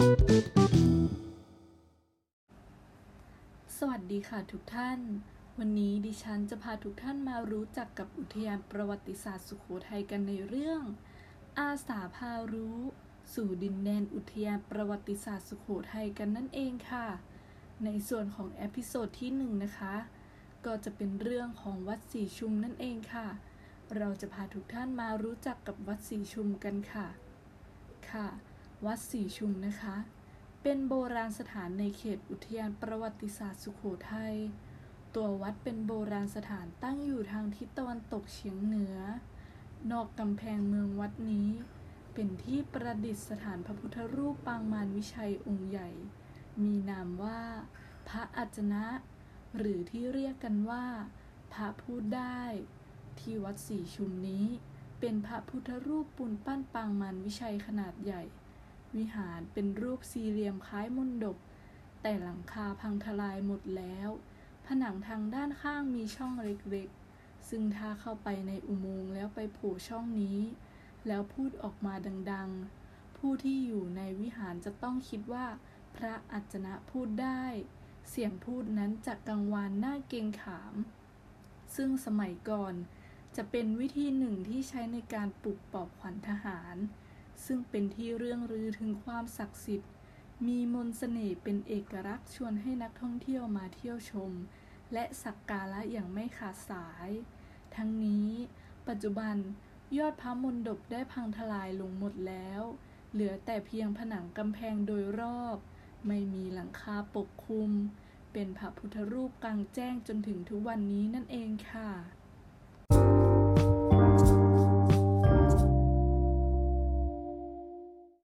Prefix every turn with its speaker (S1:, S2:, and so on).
S1: สวัสดีค่ะทุกท่าน วันนี้ดิฉันจะพาทุกท่านมารู้จักกับอุทยานประวัติศาสตร์สุโขทัยกันในเรื่อง อาสาพารู้ สู่ดินแดนอุทยานประวัติศาสตร์สุโขทัยกันนั่นเองค่ะ ในส่วนของ episode ที่หนึ่งนะคะ ก็จะเป็นเรื่องของวัดศรีชุมนั่นเองค่ะ เราจะพาทุกท่านมารู้จักกับวัดศรีชุมกันค่ะ ค่ะ วัดสีชุมนะคะ เป็นโบราณสถานในเขตอุทยานประวัติศาสตร์สุโขทัย ตัววัดเป็นโบราณสถานตั้งอยู่ทางทิศตะวันตกเฉียงเหนือ นอกกำแพงเมืองวัดนี้ เป็นที่ประดิษฐานพระพุทธรูปปางมารวิชัยองค์ใหญ่ มีนามว่า พระอัจนะหรือที่เรียกกันว่า พระพูดได้ ที่วัดสีชุมนี้ เป็นพระพุทธรูปปูนปั้นปางมารวิชัยขนาดใหญ่ วิหารเป็นรูปสี่เหลี่ยมคล้ายมนดบ แต่หลังคาพังทลายหมดแล้ว ผนังทางด้านข้างมีช่องเล็กๆ ซึ่งถ้าเข้าไปในอุโมงค์แล้วไปโผล่ช่องนี้ แล้วพูดออกมาดังๆ ผู้ที่อยู่ในวิหารจะต้องคิดว่า พระอัจจนะพูดได้ เสียงพูดนั้นจะกังวานหน้าเกงขาม ซึ่งสมัยก่อนจะเป็นวิธีหนึ่งที่ใช้ในการปลุกปอบขวัญทหาร ซึ่งเป็นที่เรื่องลือถึงความศักดิ์สิทธิ์ มีมนต์เสน่ห์เป็นเอกลักษณ์ชวนให้นักท่องเที่ยวมาเที่ยวชม และสักการะอย่างไม่ขาดสาย ทั้งนี้ ปัจจุบันยอดพระมนดบได้พังทลายลงหมดแล้ว เหลือแต่เพียงผนังกำแพงโดยรอบ ไม่มีหลังคาปกคลุม เป็นพระพุทธรูปกลางแจ้งจนถึงทุกวันนี้นั่นเองค่ะ